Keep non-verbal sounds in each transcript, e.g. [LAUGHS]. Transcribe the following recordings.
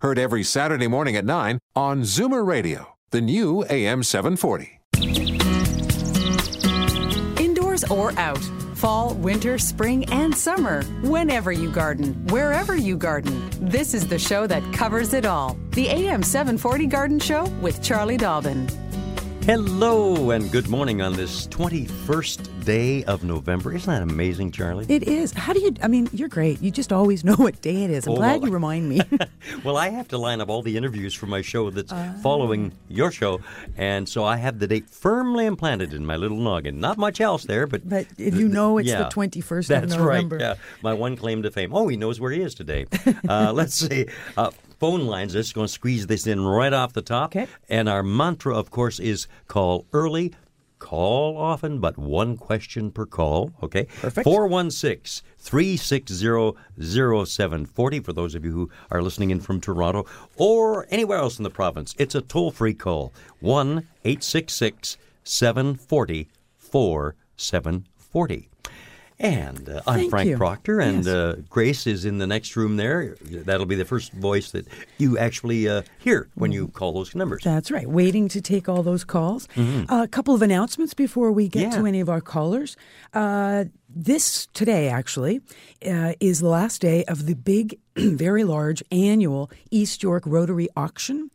heard every Saturday morning at 9 on Zoomer Radio, the new AM 740. Indoors or out, fall, winter, spring, and summer. Whenever you garden, wherever you garden, this is the show that covers it all. The AM 740 Garden Show with Charlie Dobbin. Hello and good morning on this 21st day of November. Isn't that amazing, Charlie? It is. How do you? I mean, you're great. You just always know what day it is. I'm Oh, glad well- you [LAUGHS] remind me. [LAUGHS] well, I have to line up all the interviews for my show that's Ah. following your show, and so I have the date firmly implanted in my little noggin. Not much else there, but but you know it's yeah, the 21st of That's right. Yeah, my one claim to fame. Oh, he knows where he is today. uh, [LAUGHS] let's see. Uh, phone lines. Just going to squeeze this in right off the top. Okay. And our mantra, of course, is call early. Call often, but one question per call. Okay. Perfect. 416 360 0740 for those of you who are listening in from Toronto or anywhere else in the province. It's a toll free call 1 866 740 4740. And uh, I'm Thank Frank you. Proctor, and Yes. uh, Grace is in the next room there. That'll be the first voice that you actually uh, hear when you call those numbers. That's right. Waiting to take all those calls. Uh, a couple of announcements before we get Mm-hmm. Yeah. to any of our callers. This today, actually, uh, is the last day of the big, [CLEARS THROAT] very large annual East York Rotary auction.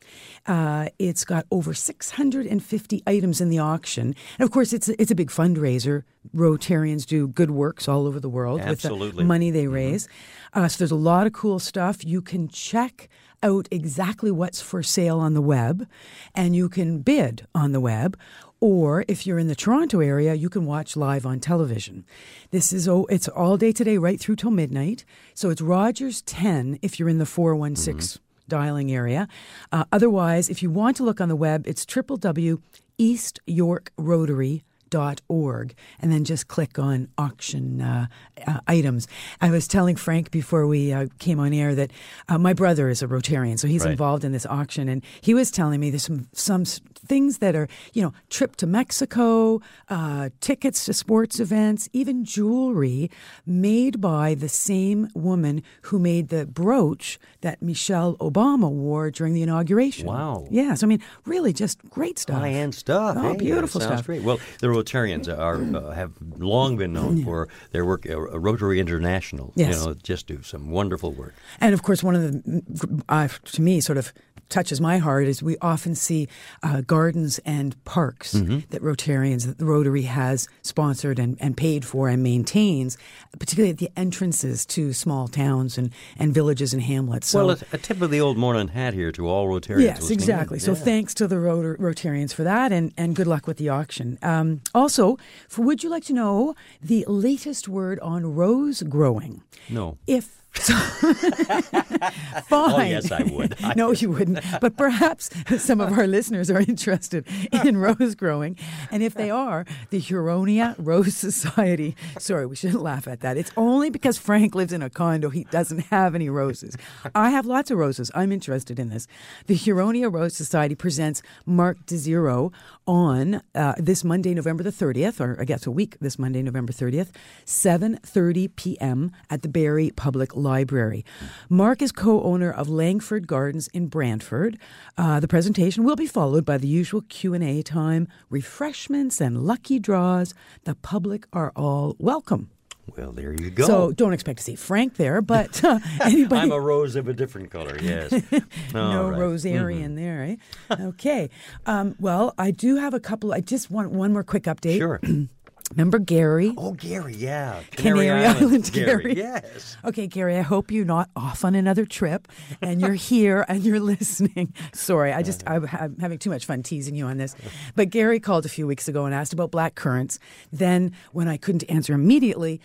Uh, it's got over 650 items in the auction, and of course, it's a, it's a big fundraiser. Rotarians do good works all over the world with Absolutely. Mm-hmm. the money they raise. Uh, so there's a lot of cool stuff. You can check out exactly what's for sale on the web, and you can bid on the web. Or if you're in the Toronto area, you can watch live on television. This is oh, it's all day today, right through till midnight. So it's Rogers 10 if you're in the 416 dialing area. Uh, otherwise, if you want to look on the web, it's www.eastyorkrotary.org and then just click on auction uh, uh, items. I was telling Frank before we uh, came on air that uh, my brother is a Rotarian, so he's Right. involved in this auction, and he was telling me there's some some things that are you know trip to Mexico, uh, tickets to sports events, even jewelry made by the same woman who made the brooch that Michelle Obama wore during the inauguration. Wow. Yeah, so I mean, really, just great stuff. High end stuff. Oh, Hey, beautiful stuff. Great. Well, the Rotarians are uh, have long been known for their work. Uh, Rotary International, Yes. you know, just do some wonderful work. And of course, one of the, uh, to me, sort of touches my heart is we often see uh, gardens and parks Mm-hmm. that Rotarians, that the Rotary has sponsored and, and paid for and maintains, particularly at the entrances to small towns and, and villages and hamlets. So, well, a, tip of the old morning hat here to all Rotarians. Yes, listening in. exactly. So thanks to the Rotar- Rotarians for that, and, and good luck with the auction. Um, also, for, would you like to know the latest word on rose growing? No. If [LAUGHS] fine. Oh, yes, I would. I no, you wouldn't. But perhaps some of our listeners are interested in rose growing. And if they are, the Huronia Rose Society. Sorry, we shouldn't laugh at that. It's only because Frank lives in a condo, he doesn't have any roses. I have lots of roses. I'm interested in this. The Huronia Rose Society presents Mark DeZero on uh, this Monday, November the 30th, or I guess a week this Monday, November 30th, 7.30 p.m. at the Barrie Public Library. Mark is co-owner of Langford Gardens in Brantford. Uh, the presentation will be followed by the usual Q&A time, refreshments, and lucky draws. The public are all welcome. Well, there you go. So don't expect to see Frank there, but uh, anybody... [LAUGHS] I'm a rose of a different color. Yes. [LAUGHS] no right. Mm-hmm. There, eh? Okay. Um, well, I do have a couple. I just want one more quick update. Sure. [CLEARS THROAT] Remember Gary? Oh, Gary, yeah. Canary Island, Gary. Yes. Okay, Gary, I hope you're not off on another trip and you're here and you're [LAUGHS] listening. Sorry, I just, I'm, I'm having too much fun teasing you on this. But Gary called a few weeks ago and asked about black currants. Then, when I couldn't answer immediately,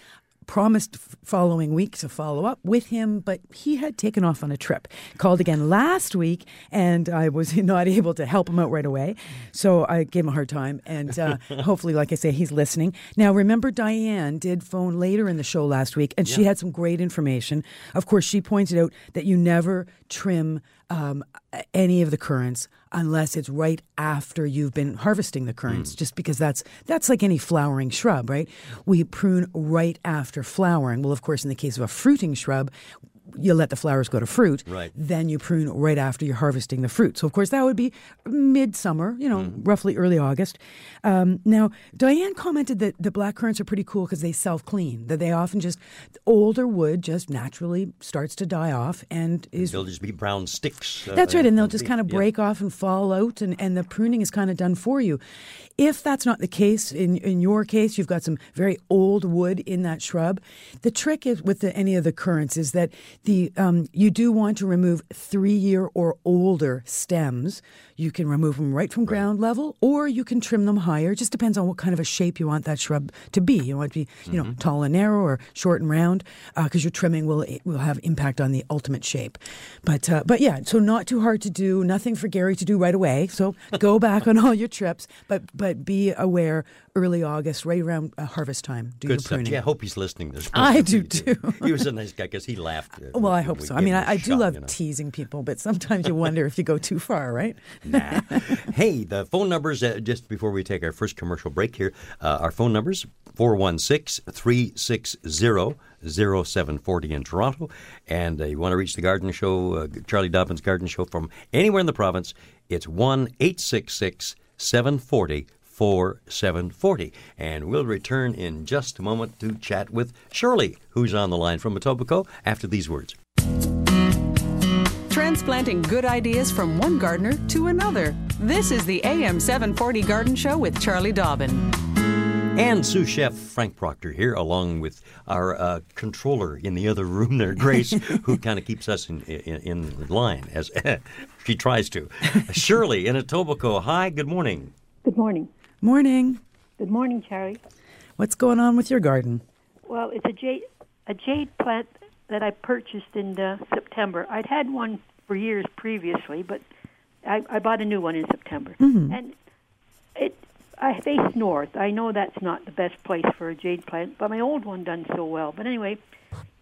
promised following week to follow up with him, but he had taken off on a trip. Called again last week, and I was [LAUGHS] not able to help him out right away. So I gave him a hard time, and uh, [LAUGHS] hopefully, like I say, he's listening. Now, remember, Diane did phone later in the show last week, and she had some great information. Of course, she pointed out that you never trim um, any of the currants unless it's right after you've been harvesting the currants, just because that's that's like any flowering shrub, right? We prune right after flowering. Well, of course, in the case of a fruiting shrub, you let the flowers go to fruit. Right. Then you prune right after you're harvesting the fruit. So, of course, that would be midsummer, you know, Mm-hmm. roughly early August. Um, now, Diane commented that the black currants are pretty cool because they self clean, that they often just, older wood just naturally starts to die off and is They'll just be brown sticks. uh, that's right, and they'll just kind of yeah. break off and fall out, and, and the pruning is kind of done for you. If that's not the case, in, in your case, you've got some very old wood in that shrub. The trick is with the, any of the currants is that the um, you do want to remove three year or older stems. You can remove them right from ground level, or you can trim them higher. It just depends on what kind of a shape you want that shrub to be. You want it to be, you know, Mm-hmm. tall and narrow, or short and round, because your trimming will will have impact on the ultimate shape. But uh, but yeah, so not too hard to do. Nothing for Gary to do right away. So go back on all your trips, but but be aware. Early August, right around uh, harvest time, do your Good stuff. pruning. Yeah, I hope he's listening this I do He- too. He was a nice guy because he laughed. uh, Well, I hope so. I mean, I I, I do shot, love you know. teasing people, but sometimes you wonder if you go too far, right? [LAUGHS] Nah. hey, the phone numbers, uh, just before we take our first commercial break here, uh, our phone numbers 416 360 0740 in Toronto. And uh, you want to reach the garden show, uh, Charlie Dobbins Garden Show from anywhere in the province, it's 1 866 740 4740. And we'll return in just a moment to chat with Shirley, who's on the line from Etobicoke, after these words. Transplanting good ideas from one gardener to another. This is the AM 740 Garden Show with Charlie Dobbin. And sous chef Frank Proctor here, along with our uh, controller in the other room there, [LAUGHS] Grace, who kind of keeps us in, in, in line as [LAUGHS] she tries to. Shirley in Etobicoke. Hi, good morning. Good morning. Morning. Good morning, Charlie. What's going on with your garden? Well, it's a jade a jade plant that I purchased in uh, September. I'd had one for years previously, but I, I bought a new one in September. And it I face north. I know that's not the best place for a jade plant, but my old one done so well. But anyway,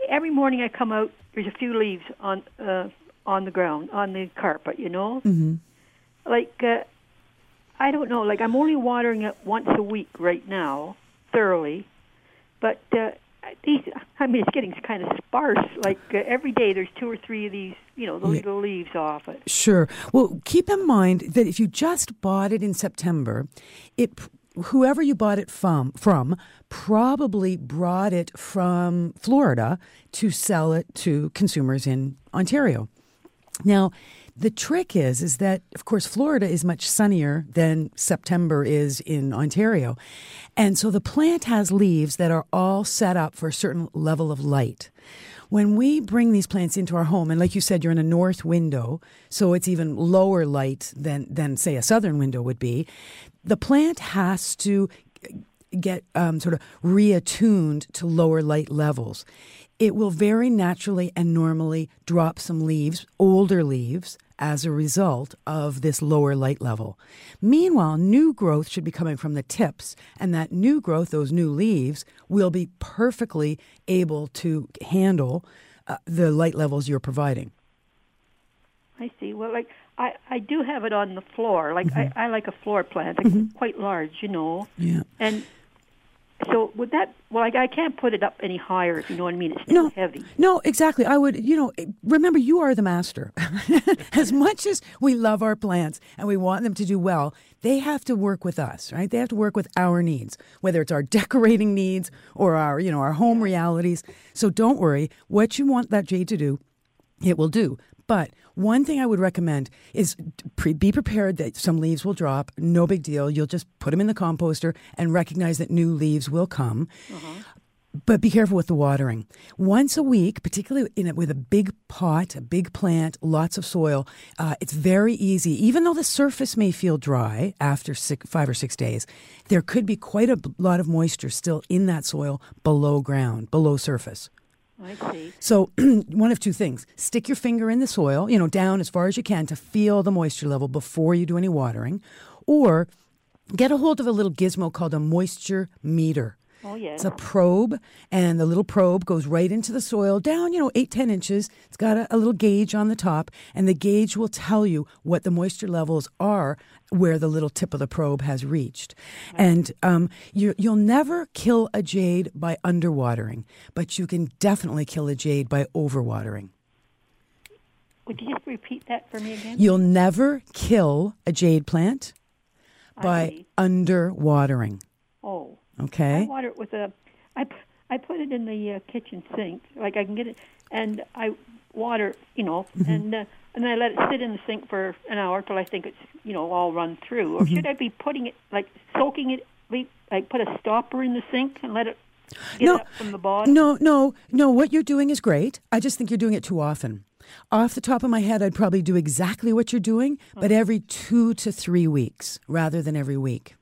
every morning I come out, there's a few leaves on uh, on the ground, on the carpet. You know, mm-hmm. like uh, I don't know. Like I'm only watering it once a week right now, thoroughly. But uh, these, I mean, it's getting kind of sparse. Like uh, every day, there's two or three of these, you know, the Yeah. little leaves off it. Sure. Well, keep in mind that if you just bought it in September, it whoever you bought it from from probably brought it from Florida to sell it to consumers in Ontario. Now, the trick is is that of course Florida is much sunnier than September is in Ontario. And so the plant has leaves that are all set up for a certain level of light. When we bring these plants into our home, and like you said, you're in a north window, so it's even lower light than, than say, a southern window would be, the plant has to get um, sort of reattuned to lower light levels. It will very naturally and normally drop some leaves, older leaves, as a result of this lower light level. Meanwhile, new growth should be coming from the tips, and that new growth, those new leaves, will be perfectly able to handle uh, the light levels you're providing. I see. Well, like I, I do have it on the floor. Like Mm-hmm. I, I like a floor plant, like quite large, you know. Yeah. And so would that? Well, like I can't put it up any higher, if you know what I mean. It's No, too heavy. No, exactly. I would, you know, remember you are the master. [LAUGHS] as much as we love our plants and we want them to do well, they have to work with us, right? They have to work with our needs, whether it's our decorating needs or our, you know, our home realities. So don't worry. What you want that jade to do, it will do. But one thing I would recommend is pre- be prepared that some leaves will drop. No big deal. You'll just put them in the composter and recognize that new leaves will come. But be careful with the watering. Once a week, particularly in a, with a big pot, a big plant, lots of soil, uh, it's very easy. Even though the surface may feel dry after six, five or six days, there could be quite a lot of moisture still in that soil below ground, below surface. I see. So, [CLEARS THROAT] one of two things stick your finger in the soil, you know, down as far as you can to feel the moisture level before you do any watering, or get a hold of a little gizmo called a moisture meter. Oh, yes. It's a probe, and the little probe goes right into the soil, down, you know, eight, ten inches. It's got a, a little gauge on the top, and the gauge will tell you what the moisture levels are where the little tip of the probe has reached. And um, you, you'll never kill a jade by underwatering, but you can definitely kill a jade by overwatering. Would you just repeat that for me again? You'll never kill a jade plant by underwatering. Okay? I water it with a. I, I put it in the uh, kitchen sink, like I can get it, and I water, you know, Mm-hmm. and uh, and I let it sit in the sink for an hour till I think it's, you know, all run through. Or Mm-hmm. should I be putting it, like soaking it, like put a stopper in the sink and let it get No, up from the bottom? No, no, no. What you're doing is great. I just think you're doing it too often. Off the top of my head, I'd probably do exactly what you're doing, but every two to three weeks rather than every week.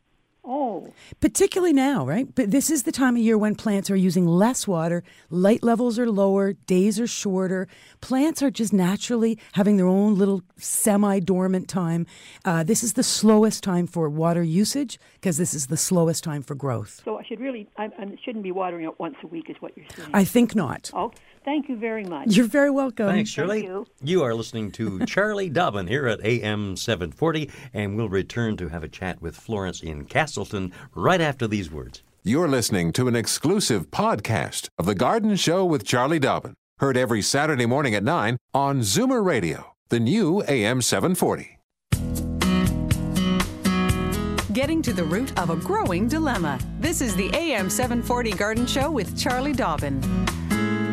Oh, Particularly now, right? But this is the time of year when plants are using less water, light levels are lower, days are shorter. Plants are just naturally having their own little semi dormant time. Uh, this is the slowest time for water usage because this is the slowest time for growth. so I should really, I, I shouldn't be watering it once a week, is what you're saying. I think not. oh, thank you very much. You're very welcome. Thanks, Shirley. you. are listening to [LAUGHS] Charlie Dobbin here at AM 740, and we'll return to have a chat with Florence in Castleton right after these words. You're listening to an exclusive podcast of The Garden Show with Charlie Dobbin. Heard every Saturday morning at 9 on Zoomer Radio, the new AM 740. Getting to the root of a growing dilemma. This is the AM 740 Garden Show with Charlie Dobbin.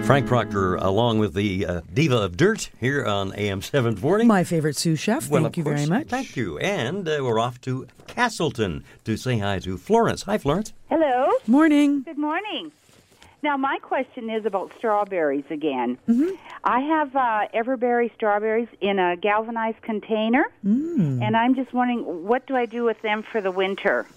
Frank Proctor, along with the uh, Diva of Dirt here on AM 740. My favorite sous chef. Well, Thank of you very much. Thank you. And uh, we're off to Castleton to say hi to Florence. Hi, Florence. Hello. Morning. Good morning. Now, my question is about strawberries again. Mm-hmm. I have uh, Everbearing strawberries in a galvanized container, Mm. and I'm just wondering what do I do with them for the winter?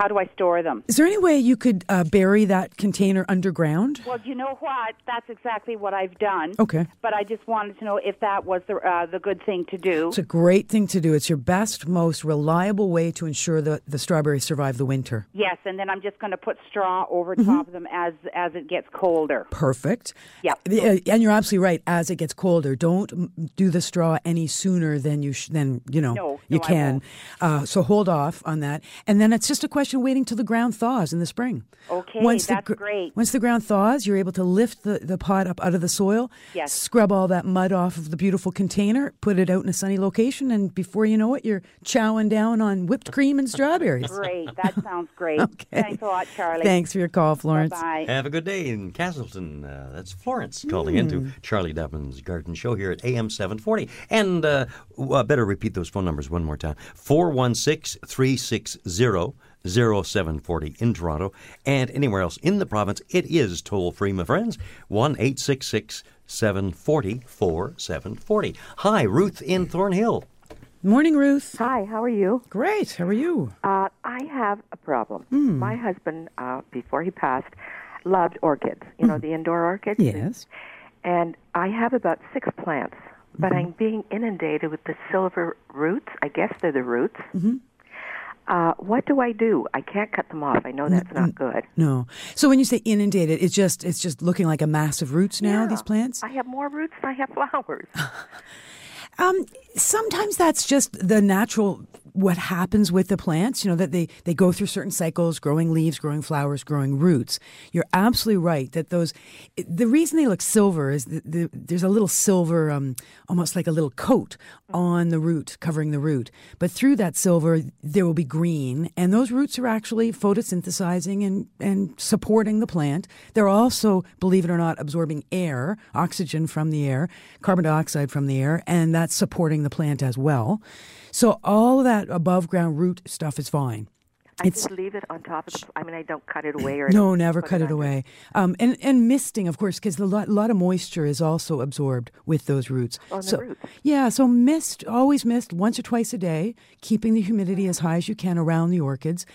How do I store them? Is there any way you could uh, bury that container underground? Well, you know what? That's exactly what I've done. Okay. But I just wanted to know if that was the uh, the good thing to do. It's a great thing to do. It's your best, most reliable way to ensure that the strawberries survive the winter. Yes, and then I'm just going to put straw over Mm-hmm. top of them as as it gets colder. Perfect. Yeah. Uh, And you're absolutely right. As it gets colder, don't do the straw any sooner than you sh- than you know No, you no, can. Uh, so hold off on that, and then it's just a question of waiting till the ground thaws in the spring. Okay, once that's the, great. Once the ground thaws, you're able to lift the, the pot up out of the soil, Yes. scrub all that mud off of the beautiful container, put it out in a sunny location, and before you know it, you're chowing down on whipped cream and strawberries. [LAUGHS] Great. That sounds great. [LAUGHS] Okay. Thanks a lot, Charlie. Thanks for your call, Florence. Bye. Have a good day in Castleton. Uh, that's Florence calling into Charlie Dobbin's Garden Show here at AM 740. And uh, w- uh, better repeat those phone numbers one more time 416 360 0740 in Toronto and anywhere else in the province. It is toll free, my friends. 1 866 740 4740. Hi, Ruth in Thornhill. Morning, Ruth. Hi, how are you? Great. How are you? Uh, I have a problem. Hmm. My husband, uh, before he passed, loved orchids. You know, the indoor orchids? Hmm. Yes. And I have about six plants, but Mm-hmm. I'm being inundated with the silver roots. I guess they're the roots. Mm-hmm. Uh, what do I do? I can't cut them off. I know that's not good. No. So when you say inundated, it's just it's just looking like a mass of roots now. Yeah. These plants. I have more roots than I have flowers. [LAUGHS] Um, sometimes that's just the natural what happens with the plants. You know that they they go through certain cycles, growing leaves, growing flowers, growing roots. You're absolutely right that those. The reason they look silver is that the, there's a little silver, um, almost like a little coat on the root, covering the root. But through that silver, there will be green, and those roots are actually photosynthesizing and and supporting the plant. They're also, believe it or not, absorbing air, oxygen from the air, carbon dioxide from the air, and that's supporting the plant as well. So all that above ground root stuff is fine. I It's- just leave it on top of the. I mean, I don't cut it away or. No, never cut it under. away. Um, and and misting, of course, because a lot, lot of moisture is also absorbed with those roots. On the so roots. yeah, so mist, always mist once or twice a day, keeping the humidity as high as you can around the orchids.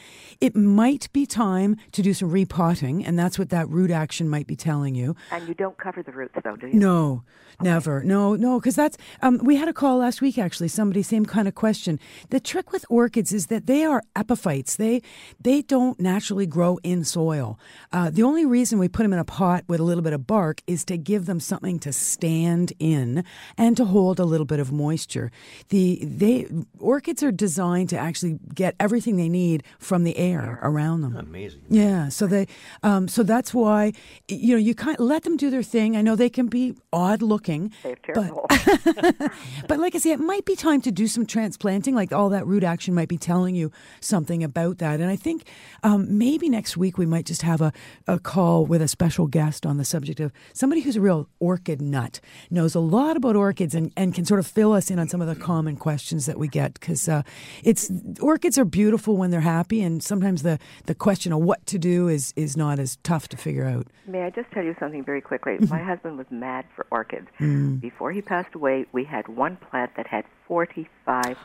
It might be time to do some repotting, and that's what that root action might be telling you. And you don't cover the roots, though, do you? No, never. No, no, because that's. Um, we had a call last week, actually. Somebody, same kind of question. The trick with orchids is that they are epiphytes. They they don't naturally grow in soil. Uh, the only reason we put them in a pot with a little bit of bark is to give them something to stand in and to hold a little bit of moisture. The they orchids are designed to actually get everything they need from the air around them. Amazing. Yeah, so they, um, so that's why, you know, you kind of let them do their thing. I know they can be odd looking, They're but [LAUGHS] [LAUGHS] but like I say, it might be time to do some transplanting. Like all that root action might be telling you something about that. And I think um, maybe next week we might just have a, a call with a special guest on the subject of somebody who's a real orchid nut, knows a lot about orchids, and, and can sort of fill us in on some of the common questions that we get. Because uh, it's orchids are beautiful when they're happy, and sometimes the, the question of what to do is is not as tough to figure out. May I just tell you something very quickly? Mm-hmm. My husband was mad for orchids. Mm. Before he passed away, we had one plant that had 45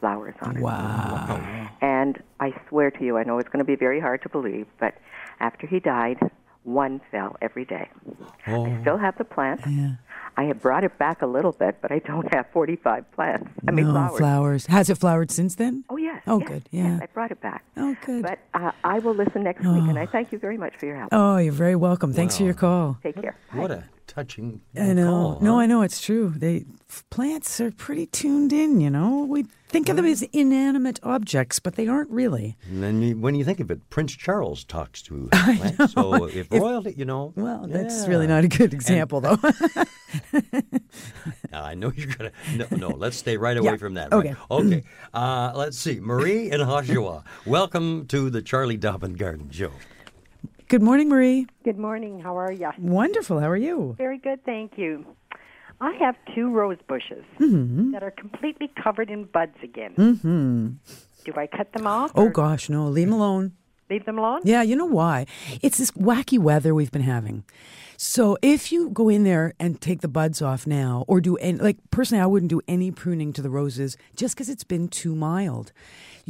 flowers on it. Wow. And I swear to you, I know it's going to be very hard to believe, but after he died, one fell every day. I still have the plant. Oh. Yeah. I have brought it back a little bit, but I don't have 45 plants. I mean, no flowers. flowers. Has it flowered since then? Oh, yes. Oh, yes, good. yes, Yeah. I brought it back. Oh, good. But uh, I will listen next week, and I thank you very much for your help. Oh, you're very welcome. Thanks for your call. Take care. What a touching I know. call, No, huh? I know it's true. They plants are pretty tuned in. You know, we think of them as inanimate objects, but they aren't really. And then you, when you think of it, Prince Charles talks to [LAUGHS] plants. So if royalty, you know. Well, that's really not a good example, though. [LAUGHS] I know you're gonna. No, no. Let's stay right away Yeah, from that. okay. Right? Okay. Uh, let's see. Marie in Oshawa. Welcome to the Charlie Dobbin Garden Show. good morning, Marie. Good morning. How are you? Wonderful. How are you? Very good, thank you. I have two rose bushes Mm-hmm. that are completely covered in buds again. Mm-hmm. Do I cut them off? Oh gosh, no. Leave them alone. leave them alone? Yeah, you know why? It's this wacky weather we've been having. So if you go in there and take the buds off now, or do any, like personally, I wouldn't do any pruning to the roses just because it's been too mild.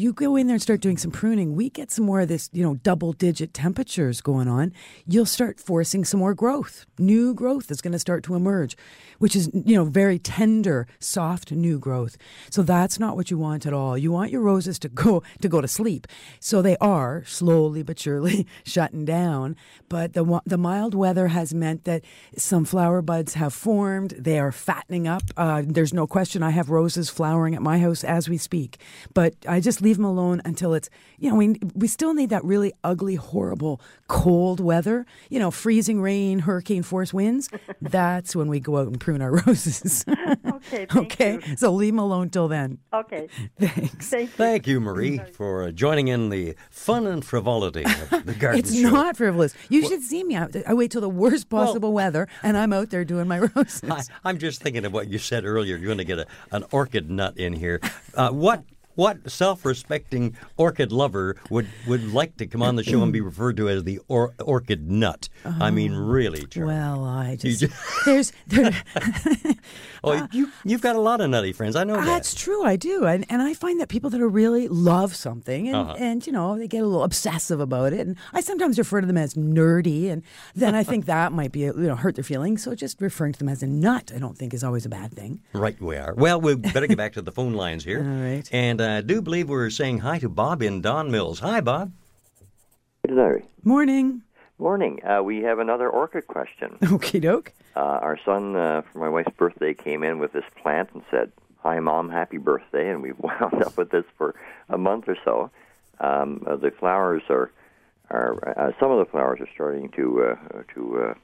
You go in there and start doing some pruning. We get some more of this, you know, double digit temperatures going on. You'll start forcing some more growth. New growth is going to start to emerge, which is, you know, very tender, soft new growth. So that's not what you want at all. You want your roses to [LAUGHS] go to go to sleep. So they are slowly but surely [LAUGHS] shutting down. But the the mild weather has meant that some flower buds have formed. They are fattening up. Uh, there's no question. I have roses flowering at my house as we speak. But I just leave them alone until it's you know we we still need that really ugly, horrible cold weather. You know, freezing rain, hurricane force winds. [LAUGHS] That's when we go out and prune our [LAUGHS] roses. [LAUGHS] Okay, thank okay, you. so leave them alone till then. Okay. Thanks. Thank you. Thank you, Marie, for uh, joining in the fun and frivolity of the garden It's show. not frivolous. You should see me. I, I wait till the worst possible weather, and I'm out there doing my roses. I, I'm just thinking of what you said earlier. You're going to get a, an orchid nut in here. Uh, what what self-respecting orchid lover would, would like to come on the show and be [CLEARS THROAT] referred to as the or, orchid nut? I mean, really, Charlie. well, I You just [LAUGHS] there's there, [LAUGHS] oh, you you've got a lot of nutty friends. I know that. that's true. I do, and and I find that people that are really love something, and Uh-huh. and you know they get a little obsessive about it, and I sometimes refer to them as nerdy, and then I think that might be you know hurt their feelings. So just referring to them as a nut, I don't think is always a bad thing. Right, we are. Well, we better get back to the phone lines here. [LAUGHS] All right. And I do believe we're saying hi to Bob in Don Mills. Hi, Bob. Larry. Morning. Morning. Uh, we have another orchid question. [LAUGHS] Okie doke. Uh, our son, uh, for my wife's birthday, came in with this plant and said, "Hi, mom, happy birthday!" And we've [LAUGHS] wound up with this for a month or so. Um, uh, the flowers are, are uh, some of the flowers are starting to uh, to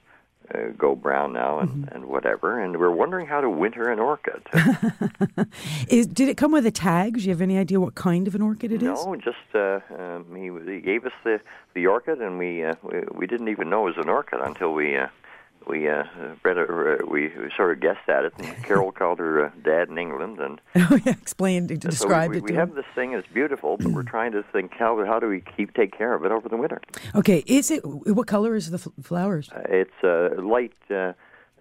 uh, uh, go brown now and, and whatever. And we're wondering how to winter an orchid. [LAUGHS] Is did it come with a tag? Do you have any idea what kind of an orchid it is? no, just uh, um, he, he gave us the the orchid, and we, uh, we we didn't even know it was an orchid until we. We uh, read a, uh, we sort of guessed at it. And [LAUGHS] Carol called her uh, dad in England, and [LAUGHS] oh yeah, explained, so described we, it. we have him. this thing that's beautiful, but we're [CLEARS THROAT] trying to think how how do we keep take care of it over the winter? Okay, is it what color is the flowers? Uh, it's uh, light uh,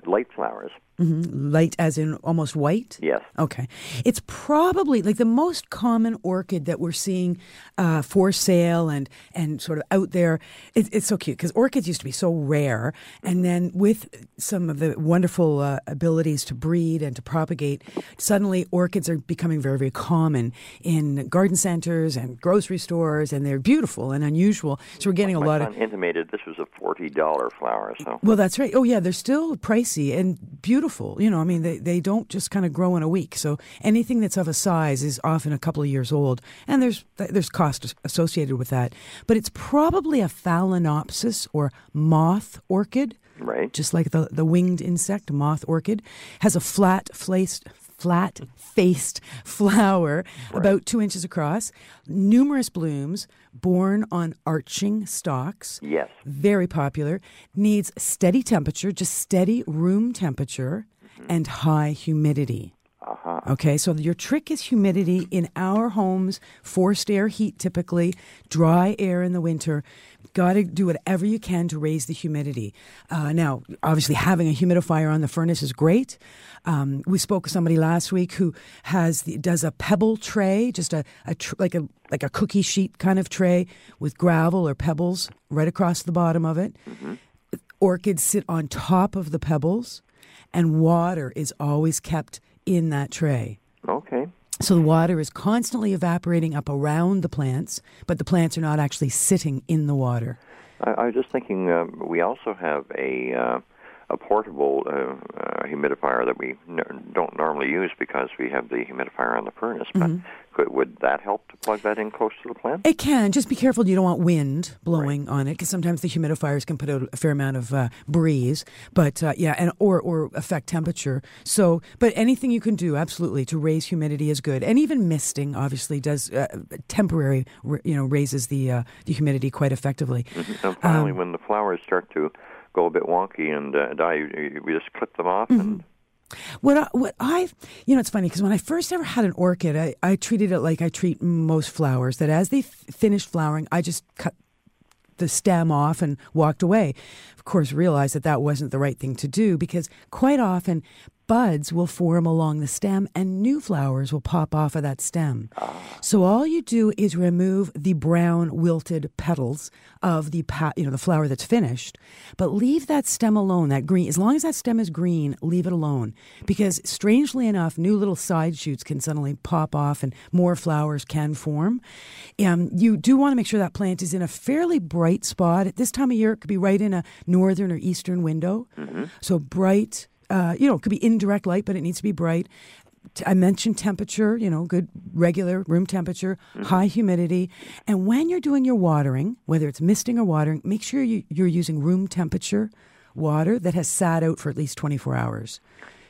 light flowers. Hmm Light, as in almost white. Yes. Okay. It's probably like the most common orchid that we're seeing uh, for sale and, and sort of out there. It, it's so cute because orchids used to be so rare. And then with some of the wonderful uh, abilities to breed and to propagate, suddenly orchids are becoming very, very common in garden centers and grocery stores. And they're beautiful and unusual. So we're getting a My lot son of. intimated this was a forty dollar flower. So Well, that's right. Oh, yeah, they're still pricey and beautiful. You know, I mean, they, they don't just kind of grow in a week. So anything that's of a size is often a couple of years old, and there's there's cost associated with that. But it's probably a phalaenopsis or moth orchid, right. just like the the winged insect moth orchid, has a flat flaced. Flat faced [LAUGHS] flower about two inches across, numerous blooms, borne on arching stalks Yes. very popular, needs steady temperature, just steady room temperature, and high humidity. Uh-huh. Okay, so your trick is humidity in our homes, forced air heat typically, dry air in the winter. Got to do whatever you can to raise the humidity. Uh, now, obviously, having a humidifier on the furnace is great. Um, we spoke with somebody last week who has the, does a pebble tray, just a, a tr- like a like a cookie sheet kind of tray with gravel or pebbles right across the bottom of it. Orchids sit on top of the pebbles, and water is always kept in that tray. So the water is constantly evaporating up around the plants, but the plants are not actually sitting in the water. I, I was just thinking um, we also have a uh, a portable uh, uh, humidifier that we n- don't normally use because we have the humidifier on the furnace. But Mm-hmm. Could, would that help to plug that in close to the plant? It can. Just be careful you don't want wind blowing on it because sometimes the humidifiers can put out a fair amount of uh, breeze. But uh, yeah, and or or affect temperature. So, but anything you can do absolutely to raise humidity is good. And even misting obviously does uh, temporary, you know, raises the uh, the humidity quite effectively. And finally, Um, when the flowers start to go a bit wonky and uh, die, we just clip them off Mm-hmm. and What I, what I, you know, it's funny because when I first ever had an orchid, I, I treated it like I treat most flowers. That as they f- finished flowering, I just cut the stem off and walked away. Of course, realized that that wasn't the right thing to do because quite often buds will form along the stem and new flowers will pop off of that stem. So all you do is remove the brown wilted petals of the pa- you know the flower that's finished, but leave that stem alone, that green. As long as that stem is green, leave it alone because strangely enough, new little side shoots can suddenly pop off and more flowers can form. Um, you do want to make sure that plant is in a fairly bright spot. At this time of year, it could be right in a northern or eastern window. So bright, uh, you know, it could be indirect light, but it needs to be bright. I mentioned temperature, you know, good regular room temperature, high humidity. And when you're doing your watering, whether it's misting or watering, make sure you, you're using room temperature water that has sat out for at least 24 hours.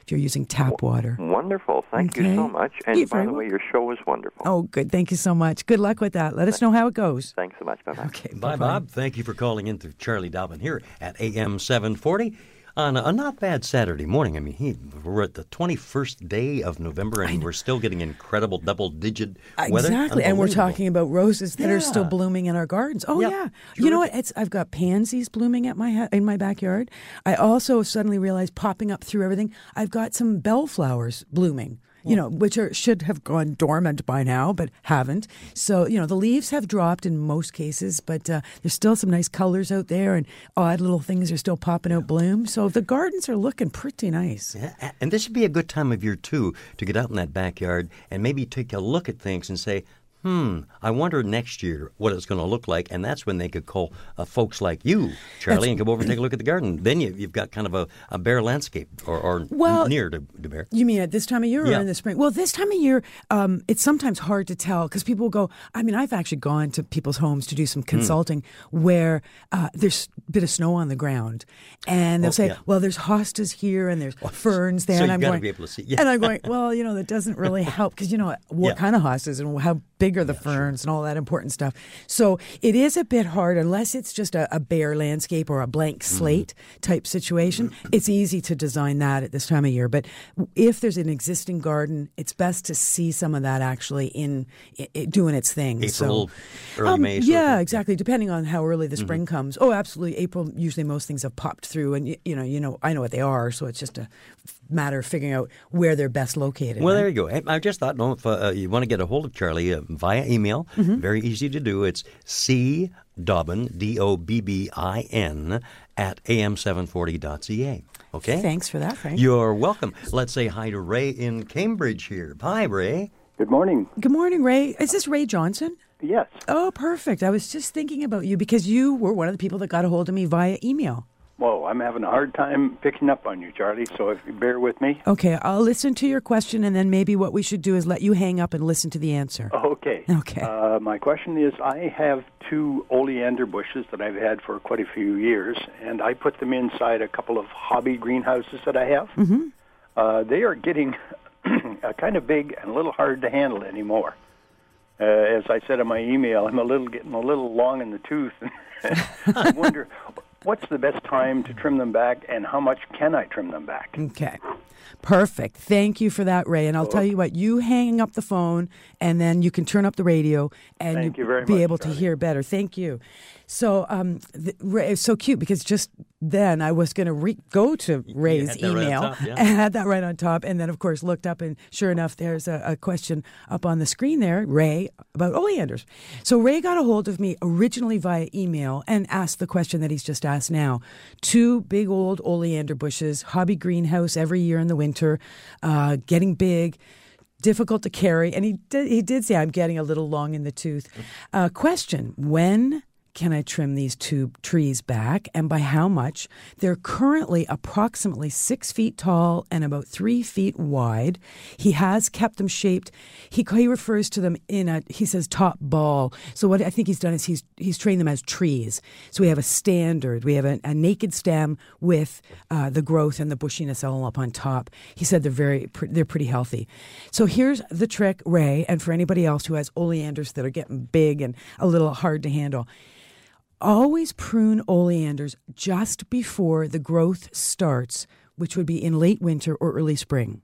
If you're using tap water. wonderful. Thank Okay. you so much. And You're by very the way, your show is wonderful. Oh, good. Thank you so much. Good luck with that. Let us know how it goes. Thanks so much. Bye bye. Okay. Bye, bye-bye. Bob. Thank you for calling in to Charlie Dobbin here at AM 740 on a, not bad Saturday morning. I mean, he, we're at the 21st day of November and we're still getting incredible double digit weather. Exactly, and we're talking about roses that are still blooming in our gardens. Oh yeah, you know what? It's I've got pansies blooming at my in my backyard. I also suddenly realized popping up through everything. I've got some bellflowers blooming. You know, which are should have gone dormant by now, but haven't. So you know, the leaves have dropped in most cases, but uh, there's still some nice colors out there, and odd little things are still popping out bloom. So the gardens are looking pretty nice. Yeah, and this would be a good time of year too to get out in that backyard and maybe take a look at things and say, "Hmm, I wonder next year what it's going to look like." And that's when they could call uh, folks like you, Charlie, and come over and take a look at the garden. Then you, you've got kind of a, a bare landscape, or, or Well, near to, to bare. You mean at this time of year or Yeah. in the spring? Well, this time of year, um, it's sometimes hard to tell because people go. I mean, I've actually gone to people's homes to do Hmm. some consulting where uh, there's a bit of snow on the ground, and they'll Oh, say, yeah. "Well, there's hostas here and there's ferns there," so and you've I'm going, be able to see- yeah. and I'm going, [LAUGHS] "Well, you know, that doesn't really help because you know what kind of hostas and how big big are the ferns and all that important stuff. So it is a bit hard unless it's just a, a bare landscape or a blank Mm-hmm. slate type situation. It's easy to design that at this time of year. But if there's an existing garden, it's best to see some of that actually in, i i- doing its thing. April, so, early um, May sort of Yeah, exactly. Depending on how early the spring Mm-hmm. comes. Oh, absolutely. April. Usually, most things have popped through, and y- you know, you know, I know what they are. So it's just a matter of figuring out where they're best located. Well, right? there you go. Hey, I just thought, no, if uh, you want to get a hold of Charlie uh, via email, Mm-hmm. very easy to do. It's C Dobbin, D O B B I N, at am740.ca. Okay? Thanks for that, Frank. You're welcome. Let's say hi to Ray in Cambridge here. Hi, Ray. Good morning. Good morning, Ray. Is this Ray Johnson? Yes. Oh, perfect. I was just thinking about you because you were one of the people that got a hold of me via email. Whoa, I'm having a hard time picking up on you, Charlie, so if you bear with me. Okay, I'll listen to your question, and then maybe what we should do is let you hang up and listen to the answer. Okay. Okay. Uh, my question is I have two oleander bushes that I've had for quite a few years, and I put them inside a couple of hobby greenhouses that I have. Mm-hmm. Uh, they are getting [CLEARS THROAT] kind of big and a little hard to handle anymore. Uh, as I said in my email, I'm a little getting a little long in the tooth. [LAUGHS] I wonder what's the best time to trim them back, and how much can I trim them back? Okay. Perfect. Thank you for that, Ray. And I'll tell you what, you hang up the phone and then you can turn up the radio and Thank you very be much, able to hear better. Thank you. So, um, the, Ray, it's so cute because just then I was going to re- go to Ray's that right email top, yeah. [LAUGHS] and had that right on top. And then, of course, looked up and sure enough, there's a, a question up on the screen there, Ray, about oleanders. So, Ray got a hold of me originally via email and asked the question that he's just asked now. Two big old oleander bushes, hobby greenhouse every year in the winter, uh, getting big difficult to carry. And he did, he did say, I'm getting a little long in the tooth. Uh, question When can I trim these two trees back and by how much? They're currently approximately six feet tall and about three feet wide. He has kept them shaped. He, he refers to them in a, he says top ball. So what I think he's done is he's, he's trained them as trees. So we have a standard, we have a, a naked stem with uh, the growth and the bushiness all up on top. He said they're very, they're pretty healthy. So here's the trick, Ray, and for anybody else who has oleanders that are getting big and a little hard to handle always prune oleanders just before the growth starts, which would be in late winter or early spring.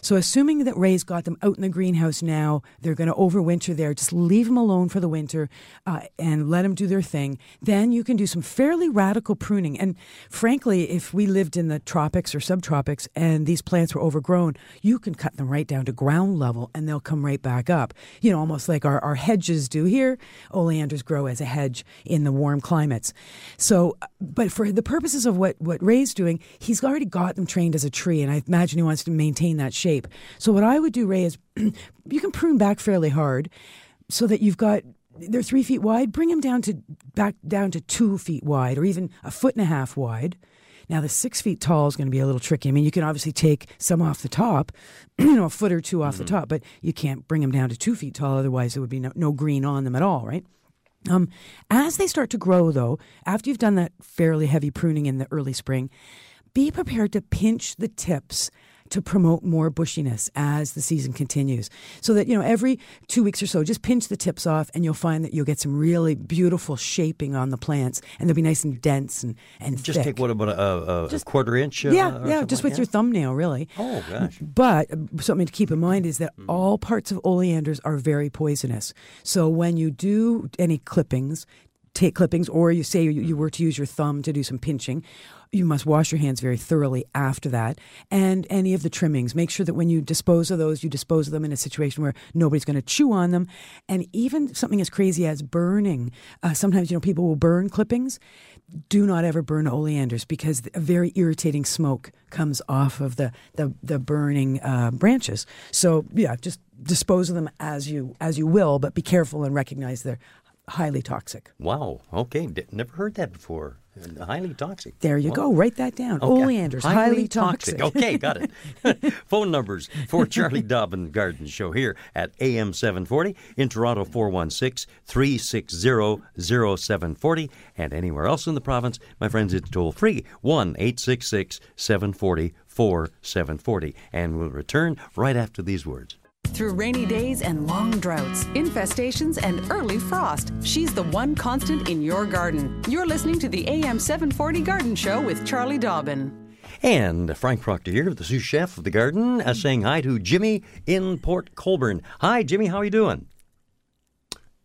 So, assuming that Ray's got them out in the greenhouse now, they're going to overwinter there. Just leave them alone for the winter uh, and let them do their thing. Then you can do some fairly radical pruning. And frankly, if we lived in the tropics or subtropics and these plants were overgrown, you can cut them right down to ground level and they'll come right back up. You know, almost like our, our hedges do here. Oleanders grow as a hedge in the warm climates. So, uh, but for the purposes of what, what Ray's doing, he's already got them trained as a tree, and I imagine he wants to maintain that shape. So, what I would do, Ray, is [CLEARS THROAT] you can prune back fairly hard so that you've got they're three feet wide. Bring them down to back down to two feet wide, or even a foot and a half wide. Now, the six feet tall is going to be a little tricky. I mean, you can obviously take some off the top, [CLEARS THROAT] you know, a foot or two off the top, but you can't bring them down to two feet tall. Otherwise, there would be no, no green on them at all, right? Um, as they start to grow, though, after you've done that fairly heavy pruning in the early spring, be prepared to pinch the tips to promote more bushiness as the season continues. So that, you know, every two weeks or so, just pinch the tips off and you'll find that you'll get some really beautiful shaping on the plants and they'll be nice and dense and, and Just thick. take what about a, a, a quarter inch? Uh, yeah, yeah, just like with your that? thumbnail, really. Oh gosh. But uh, something to keep in mind is that all parts of oleanders are very poisonous. So when you do any clippings, take clippings, or you say you, you were to use your thumb to do some pinching, you must wash your hands very thoroughly after that. And any of the trimmings, make sure that when you dispose of those, you dispose of them in a situation where nobody's going to chew on them. And even something as crazy as burning. Uh, sometimes, you know, people will burn clippings do not ever burn oleanders because a very irritating smoke comes off of the the, the burning uh, branches. So yeah, just dispose of them as you as you will, but be careful and recognize they're highly toxic. Wow. Okay. D- never heard that before. Highly toxic. There you Wow. go. Write that down. Okay. Oleanders, highly, toxic. Okay, got it. [LAUGHS] Phone numbers for Charlie Dobbin Garden Show here at AM 740 in Toronto 416 360 0740 and anywhere else in the province. My friends, it's toll free 1 866 740 4740. And we'll return right after these words. Through rainy days and long droughts, infestations, and early frost, she's the one constant in your garden. You're listening to the AM 740 Garden Show with Charlie Dobbin. And Frank Proctor here, the sous chef of the garden, uh, saying hi to Jimmy in Port Colborne. Hi, Jimmy. How are you doing?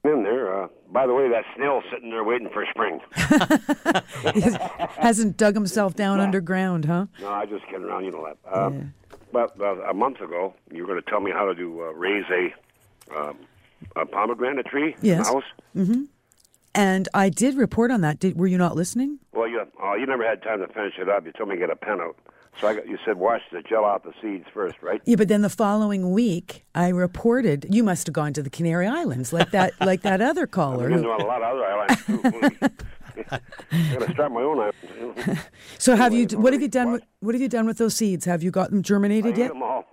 In there. Uh, by the way, that snail's sitting there waiting for spring. [LAUGHS] Hasn't dug himself down underground, huh? No, I just kidding around. You know that. Uh, But uh, a month ago, you were going to tell me how to do uh, raise a, um, a pomegranate tree in Yes. the house. Mm-hmm. And I did report on that. Did, were you not listening? Well, you uh, you never had time to finish it up. You told me to get a pen out. So I got, you said wash the gel out the seeds first, right? Yeah, but then the following week, I reported you must have gone to the Canary Islands, like that, like that other caller. [LAUGHS] I've been who- a lot of other islands too. [LAUGHS] I'm going to start my own island. [LAUGHS] So have you? What have you done? With, what have you done with those seeds? Have you got them germinated I yet? them all.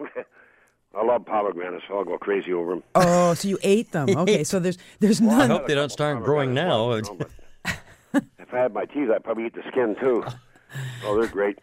[LAUGHS] I love pomegranates, so I'll go crazy over them. Oh, so you ate them? [LAUGHS] Okay, so there's there's I none. hope they don't start growing now. If I had my teeth, I'd probably eat the skin too. Oh, they're great.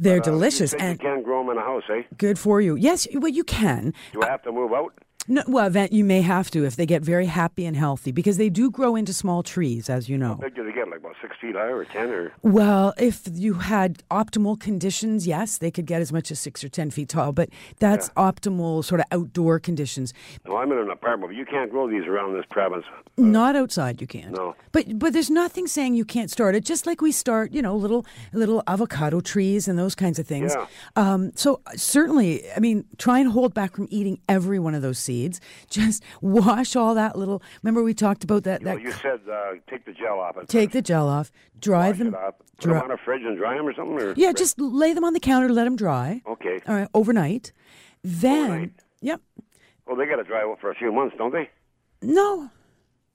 They're But, uh, delicious you, said and you can't grow them in a house, eh? good for you. Yes, well you can. Do I have to move out? No, well, that you may have to if they get very happy and healthy because they do grow into small trees, as you know. How big do they get? Like about six feet high or ten or? Well, if you had optimal conditions, yes, they could get as much as six or ten feet tall, but that's optimal sort of outdoor conditions. No, I'm in an apartment, but you can't grow these around this province. Not outside, you can't. No. But but there's nothing saying you can't start it. Just like we start, you know, little little avocado trees and those kinds of things. Yeah. Um, so certainly, I mean, try and hold back from eating every one of those seeds. [LAUGHS] Just wash all that little. Remember we talked about that. Well, that you said uh, take the gel off take the gel off, dry Wash them. off. Put dry- them on a fridge and dry them or something. Or yeah, just lay them on the counter, let them dry. Okay. All right, overnight. Then, Overnight. yep. Well, they got to dry for a few months, don't they? No.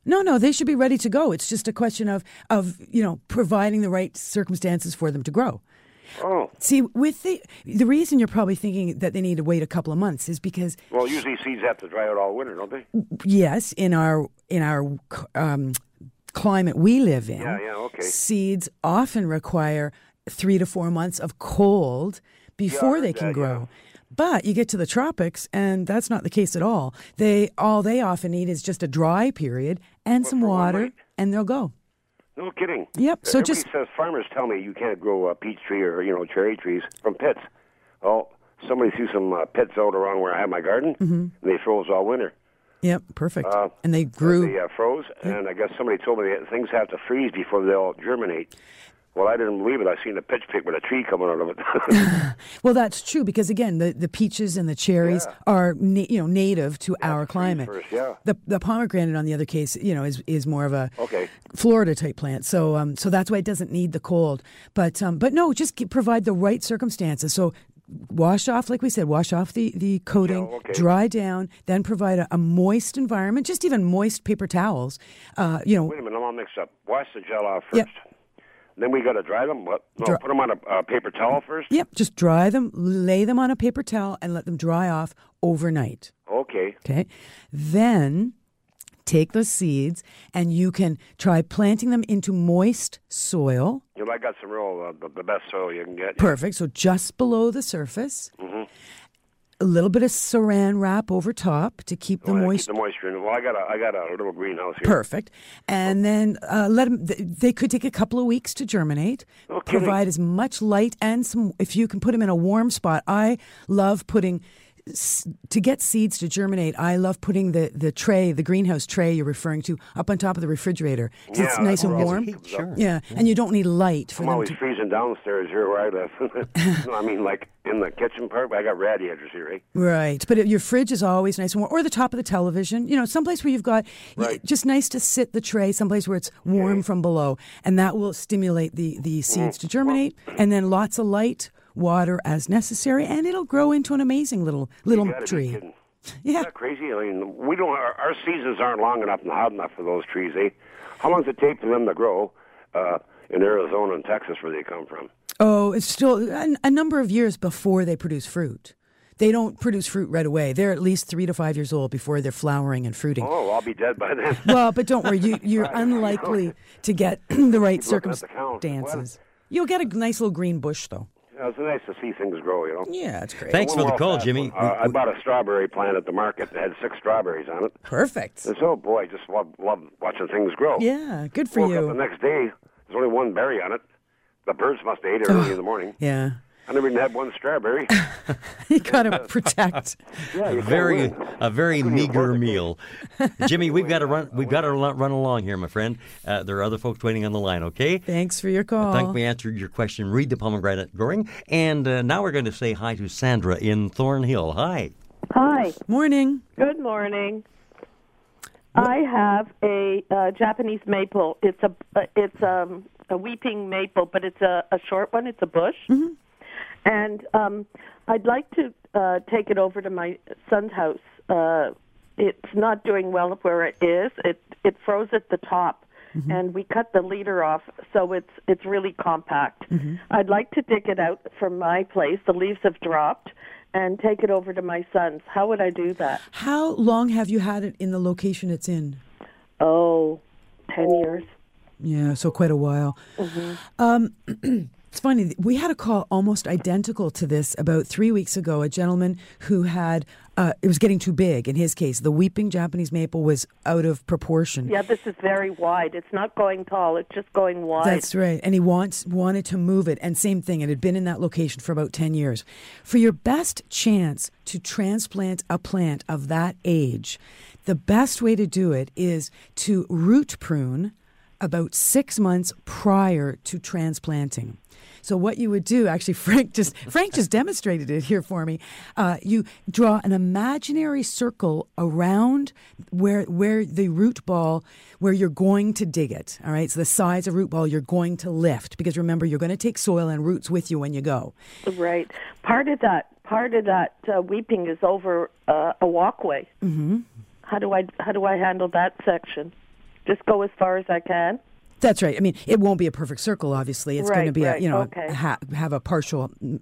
No, no, they should be ready to go. It's just a question of of, you know, providing the right circumstances for them to grow. Oh. See, with the the reason you're probably thinking that they need to wait a couple of months is because Well, usually seeds have to dry out all winter, don't they? yes, in our in our um, climate we live in, Yeah, yeah, okay. seeds often require three to four months of cold before heard they can that, yeah. grow. But you get to the tropics, and that's not the case at all. They all they often need is just a dry period and some water, and they'll go. No kidding. Yep, so Everybody just- says farmers tell me you can't grow a peach tree or you know cherry trees from pits. Well, somebody threw some uh, pits out around where I have my garden, Mm-hmm. and they froze all winter. Yep, perfect. Uh, and they grew. They uh, froze, and I guess somebody told me that things have to freeze before they'll germinate. Well, I didn't believe it. I seen a pitch pick with a tree coming out of it. [LAUGHS] [LAUGHS] Well, that's true because again, the, the peaches and the cherries are na- you know native to our climate. first, yeah. The the pomegranate, on the other case, you know, is is more of a Okay. Florida type plant. So um so that's why it doesn't need the cold. But um but no, just get, provide the right circumstances. So wash off, like we said, wash off the the coating, Yeah, okay. dry down, then provide a, a moist environment, just even moist paper towels. Uh, you know, Wait a minute, I'm all mixed up. Wash the gel off first. Yep. Then we got to dry them. What? No, Dry- put them on a uh, paper towel first. Yep, just dry them, lay them on a paper towel, and let them dry off overnight. Okay. Okay. Then take those seeds and you can try planting them into moist soil. You know, I got some real uh, the, the best soil you can get. Perfect. So just below the surface. Mhm. A little bit of saran wrap over top to keep the Oh, moist. Keep the moisture in. Well, I got a I got a little greenhouse here. Perfect. And then uh, let them, they could take a couple of weeks to germinate. No. Provide as much light and some, if you can put them in a warm spot. I love putting, to get seeds to germinate, I love putting the, the tray, the greenhouse tray you're referring to, up on top of the refrigerator. 'Cause it's Yeah, nice and warm. sure. Yeah. And you don't need light for I'm them always to. freezing downstairs here where I live. No, I mean, like in the kitchen part, I got radiators here, eh? Right, but your fridge is always nice and warm, or the top of the television. You know, someplace where you've got Right. just nice to sit the tray, someplace where it's warm from below, and that will stimulate the the seeds Mm. to germinate, and then lots of light, water as necessary, and it'll grow into an amazing little little You gotta be tree. [LAUGHS] Yeah. Isn't that crazy? I mean, we don't. Our, our seasons aren't long enough and hot enough for those trees, eh? How long does it take for them to grow uh, in Arizona and Texas, where they come from? Oh, it's still a, a number of years before they produce fruit. They don't produce fruit right away. They're at least three to five years old before they're flowering and fruiting. Oh, I'll be dead by then. Well, but don't worry, you, you're [LAUGHS] unlikely to get [CLEARS THROAT] the right at the circumstances. You'll get a nice little green bush, though. Yeah, it's nice to see things grow, you know. Yeah, it's great. Thanks for the call, Jimmy. Uh, I bought a strawberry plant at the market that had six strawberries on it. Perfect. And so, boy, I just love, love watching things grow. Yeah, good for Woke up you. the next day, there's only one berry on it. The birds must have ate it early in the morning. Yeah. I never even had one strawberry. [LAUGHS] You got to protect. [LAUGHS] yeah, you very a very meager meal. [LAUGHS] Jimmy, we've got to run. We've got to run along here, my friend. Uh, there are other folks waiting on the line. Okay. Thanks for your call. I think we answered your question. Read the pomegranate growing, and uh, now we're going to say hi to Sandra in Thornhill. Hi. Hi. Morning. Good morning. I have a uh, Japanese maple. It's a uh, it's um, a weeping maple, but it's a, a short one. It's a bush, and um, I'd like to uh, take it over to my son's house. Uh, it's not doing well where it is. It it froze at the top, and we cut the leader off, so it's it's really compact. I'd like to dig it out from my place. The leaves have dropped, and take it over to my son's. How would I do that? How long have you had it in the location it's in? Oh, ten years. Yeah, so quite a while. Mm-hmm. Um, [CLEARS THROAT] it's funny. We had a call almost identical to this about three weeks ago. A gentleman who had uh, it was getting too big. In his case, the weeping Japanese maple was out of proportion. Yeah, this is very wide. It's not going tall. It's just going wide. That's right. And he wants wanted to move it. And same thing, it had been in that location for about 10 years. For your best chance to transplant a plant of that age, the best way to do it is to root prune about six months prior to transplanting. So what you would do, actually, [LAUGHS] Frank just Frank just demonstrated it here for me. Uh, you draw an imaginary circle around where where the root ball, where you're going to dig it. All right, so the size of root ball you're going to lift because remember you're going to take soil and roots with you when you go. right. Part of that part of that uh, weeping is over uh, a walkway. Mm-hmm. How do I how do I handle that section? Just go as far as I can. That's right. I mean, it won't be a perfect circle. Obviously, it's going to Right, be a you know okay. ha- have a partial mm,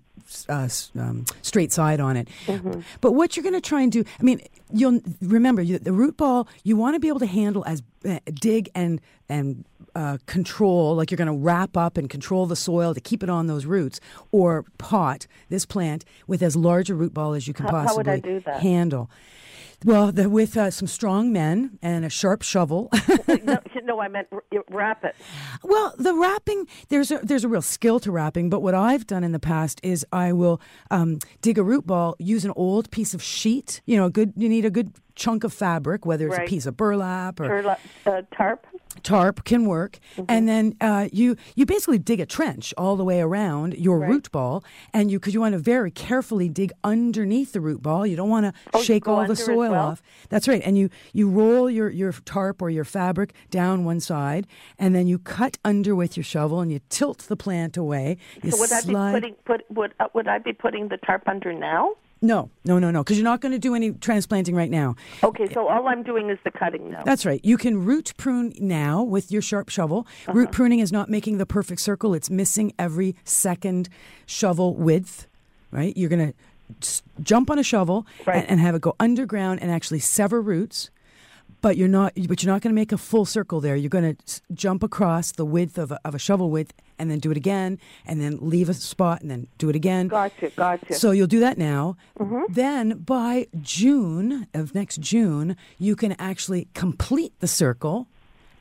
uh, um, straight side on it. Mm-hmm. But what you're going to try and do, I mean, you'll remember you, the root ball. You want to be able to handle as uh, dig and and uh, control, like you're going to wrap up and control the soil to keep it on those roots, or pot this plant with as large a root ball as you can How- how possibly would I do that? handle. Well, the, with uh, some strong men and a sharp shovel. [LAUGHS] no, no, I meant wrap it. Well, the wrapping there's a there's a real skill to wrapping, but what I've done in the past is I will um, dig a root ball, use an old piece of sheet. You know, good you need a good chunk of fabric, whether it's Right. a piece of burlap or Turla- uh, tarp. Tarp can work, Mm-hmm. and then uh, you you basically dig a trench all the way around your root ball, and you because you want to very carefully dig underneath the root ball. You don't want to Oh, shake all the soil well? off. That's right, and you you roll your your tarp or your fabric down one side, and then you cut under with your shovel, and you tilt the plant away. You So would I be putting put would uh, would I be putting the tarp under now? No, no, no, no, because you're not going to do any transplanting right now. Okay, so all I'm doing is the cutting now. That's right. You can root prune now with your sharp shovel. Uh-huh. Root pruning is not making the perfect circle, it's missing every second shovel width, right? You're going to jump on a shovel Right. and, and have it go underground and actually sever roots. But you're not. But you're not going to make a full circle there. You're going to jump across the width of a, of a shovel width, and then do it again, and then leave a spot, and then do it again. Gotcha, gotcha. So you'll do that now. Mm-hmm. Then by June of next June, you can actually complete the circle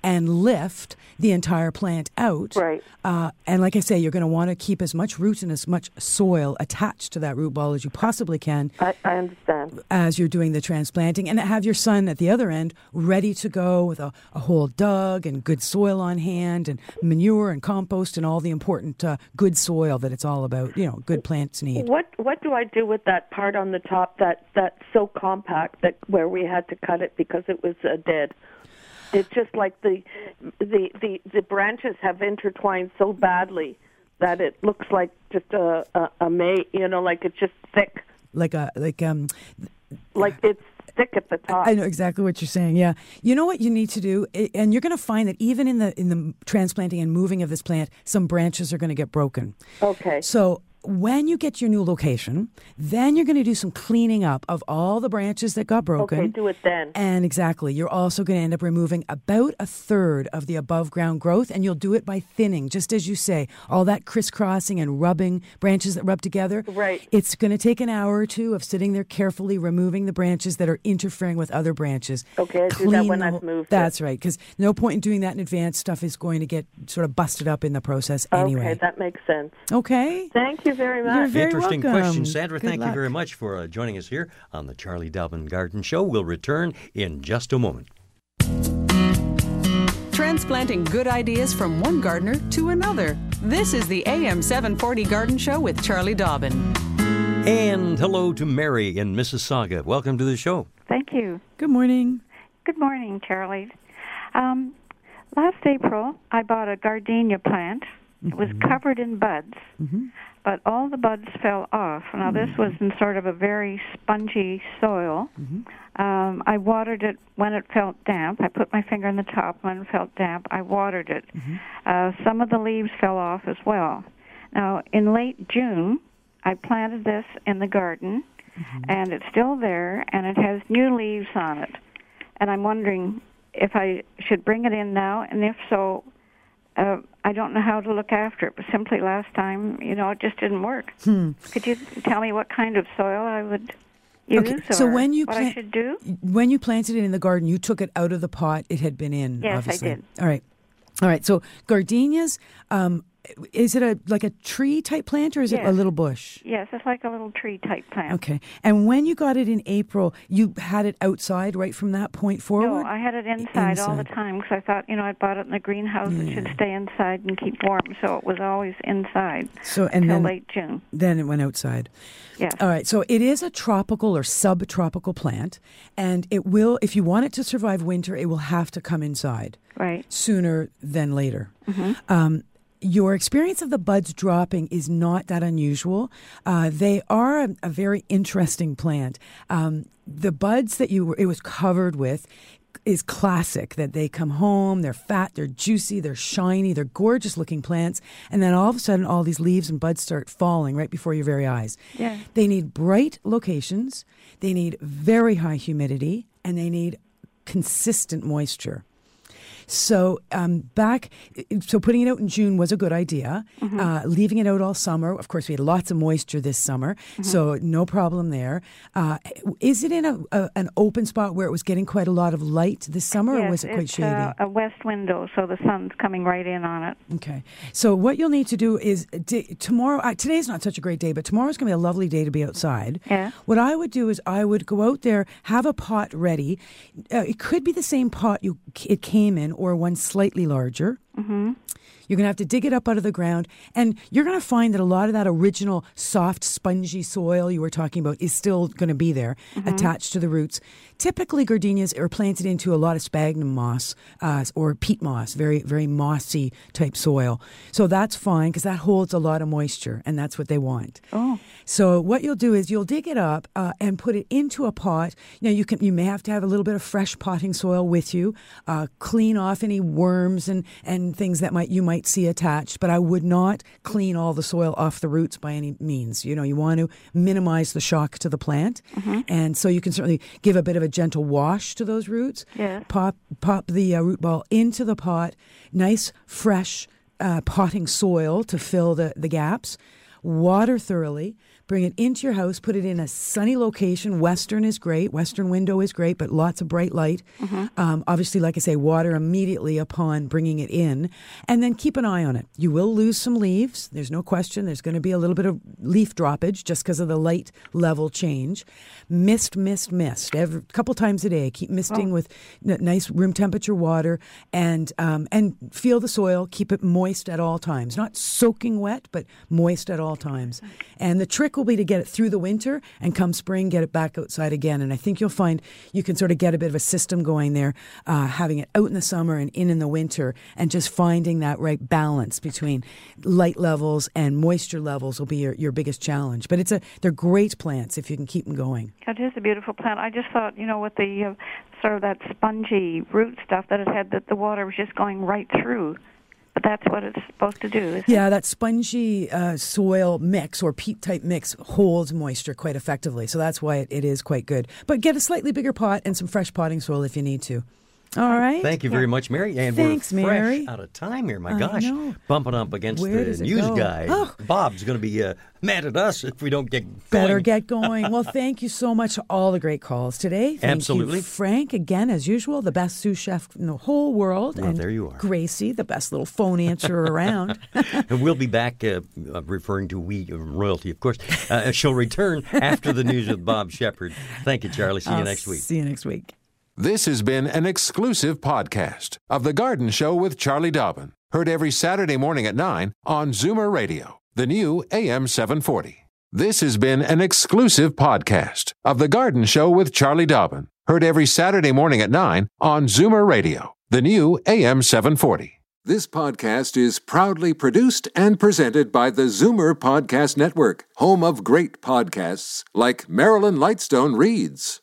and lift the entire plant out. Right. Uh, and like I say, you're going to want to keep as much root and as much soil attached to that root ball as you possibly can I, I understand. as you're doing the transplanting and have your son at the other end ready to go with a, a hole dug and good soil on hand and manure and compost and all the important uh, good soil that it's all about, you know, good plants need. What what do I do with that part on the top that that's so compact that where we had to cut it because it was uh, dead? It's just like the the the the branches have intertwined so badly that it looks like just a a, a may you know like it's just thick Like a like um like it's thick at the top. I know exactly what you're saying. Yeah, you know what you need to do, and you're going to find that even in the in the transplanting and moving of this plant, some branches are going to get broken. Okay. So when you get your new location, then you're going to do some cleaning up of all the branches that got broken. Okay, do it then. And exactly, you're also going to end up removing about a third of the above ground growth, and you'll do it by thinning, just as you say, all that crisscrossing and rubbing branches that rub together. Right. It's going to take an hour or two of sitting there carefully removing the branches that are interfering with other branches. Okay, I do that when I've moved it. That's right, because no point in doing that in advance. Stuff is going to get sort of busted up in the process anyway. Okay, that makes sense. Okay. Thank you very much. You're very Interesting welcome. question, Sandra. Good thank you very much for uh, joining us here on the Charlie Dobbin Garden Show. We'll return in just a moment. Transplanting good ideas from one gardener to another. This is the AM 740 Garden Show with Charlie Dobbin. And hello to Mary in Mississauga. Welcome to the show. Thank you. Good morning. Good morning, Charlie. Um, last April, I bought a gardenia plant. It was covered in buds, but all the buds fell off. Now, this was in sort of a very spongy soil. Um, I watered it when it felt damp. I put my finger in the top when it felt damp. I watered it. Uh, some of the leaves fell off as well. Now, in late June, I planted this in the garden, and it's still there, and it has new leaves on it. And I'm wondering if I should bring it in now, and if so, uh, I don't know how to look after it. But simply last time, you know, it just didn't work. Hmm. Could you tell me what kind of soil I would use, Okay, so when you what I should do? When you planted it in the garden, you took it out of the pot it had been in. Yes, I obviously. did. All right, all right. So gardenias, um, is it a like a tree type plant or is it a little bush? Yes, it's like a little tree type plant. Okay. And when you got it in April, you had it outside right from that point forward. No, I had it inside, all the time because I thought, you know, I bought it in the greenhouse. It should stay inside and keep warm, so it was always inside So and until then late June. Then it went outside. Yes. All right. So it is a tropical or subtropical plant, and it will, if you want it to survive winter, it will have to come inside. Right. Sooner than later. Mhm. Um, your experience of the buds dropping is not that unusual. Uh, they are a, a very interesting plant. Um, the buds that you were, it was covered with is classic that they come home, they're fat, they're juicy, they're shiny, they're gorgeous looking plants, and then all of a sudden all these leaves and buds start falling right before your very eyes. Yeah. They need bright locations, they need very high humidity, and they need consistent moisture. So um, back, so putting it out in June was a good idea. Uh, leaving it out all summer. Of course, we had lots of moisture this summer, so no problem there. Uh, is it in a, a an open spot where it was getting quite a lot of light this summer, or was it quite it's shady? uh, a west window, so the sun's coming right in on it. Okay. So what you'll need to do is d- tomorrow. Uh, today's not such a great day, but tomorrow's going to be a lovely day to be outside. Yeah. What I would do is I would go out there, have a pot ready. Uh, it could be the same pot you it came in, or one slightly larger. Mm-hmm. You're going to have to dig it up out of the ground. And you're going to find that a lot of that original soft, spongy soil you were talking about is still going to be there Mm-hmm. attached to the roots. Typically, gardenias are planted into a lot of sphagnum moss uh, or peat moss, very, very mossy type soil. So that's fine because that holds a lot of moisture and that's what they want. Oh. So what you'll do is you'll dig it up uh, and put it into a pot. You know, you can you may have to have a little bit of fresh potting soil with you. Uh, clean off any worms and, and things that might you might see attached. But I would not clean all the soil off the roots by any means. You know, you want to minimize the shock to the plant, and so you can certainly give a bit of a gentle wash to those roots. Yes. Pop pop the uh, root ball into the pot. Nice fresh uh, potting soil to fill the the gaps water thoroughly, bring it into your house, put it in a sunny location. Western is great, western window is great, but lots of bright light. Um, obviously, like I say, water immediately upon bringing it in, and then keep an eye on it. You will lose some leaves. There's no question. There's going to be a little bit of leaf droppage just because of the light level change. Mist, mist, mist. Every couple times a day. Keep misting with n- nice room temperature water, and um, and feel the soil. Keep it moist at all times. Not soaking wet, but moist at all times. And the trick will be to get it through the winter, and come spring, get it back outside again. And I think you'll find you can sort of get a bit of a system going there, uh, having it out in the summer and in in the winter, and just finding that right balance between light levels and moisture levels will be your, your biggest challenge. But it's a they're great plants if you can keep them going. It is a beautiful plant. I just thought, you know, with the uh, sort of that spongy root stuff that it had, that the water was just going right through. But that's what it's supposed to do. Yeah, that spongy uh, soil mix or peat type mix holds moisture quite effectively. So that's why it, it is quite good. But get a slightly bigger pot and some fresh potting soil if you need to. All right. Thank you very much, Mary. And Thanks, we're fresh Mary. out of time here. My I gosh, know. bumping up against Where the news go? guy. Oh. Bob's going to be uh, mad at us if we don't get Better get going. [LAUGHS] Well, thank you so much for all the great calls today. Thank Absolutely. You, Frank, again, as usual, the best sous chef in the whole world. Well, and there you are. Gracie, the best little phone answerer [LAUGHS] around. [LAUGHS] and we'll be back uh, uh, referring to we uh, royalty, of course. Uh, she'll return after the news with Bob Shepard. Thank you, Charlie. See you I'll next week. See you next week. This has been an exclusive podcast of The Garden Show with Charlie Dobbin. Heard every Saturday morning at 9 on Zoomer Radio, the new AM 740. This has been an exclusive podcast of The Garden Show with Charlie Dobbin. Heard every Saturday morning at 9 on Zoomer Radio, the new AM 740. This podcast is proudly produced and presented by the Zoomer Podcast Network, home of great podcasts like Marilyn Lightstone Reads,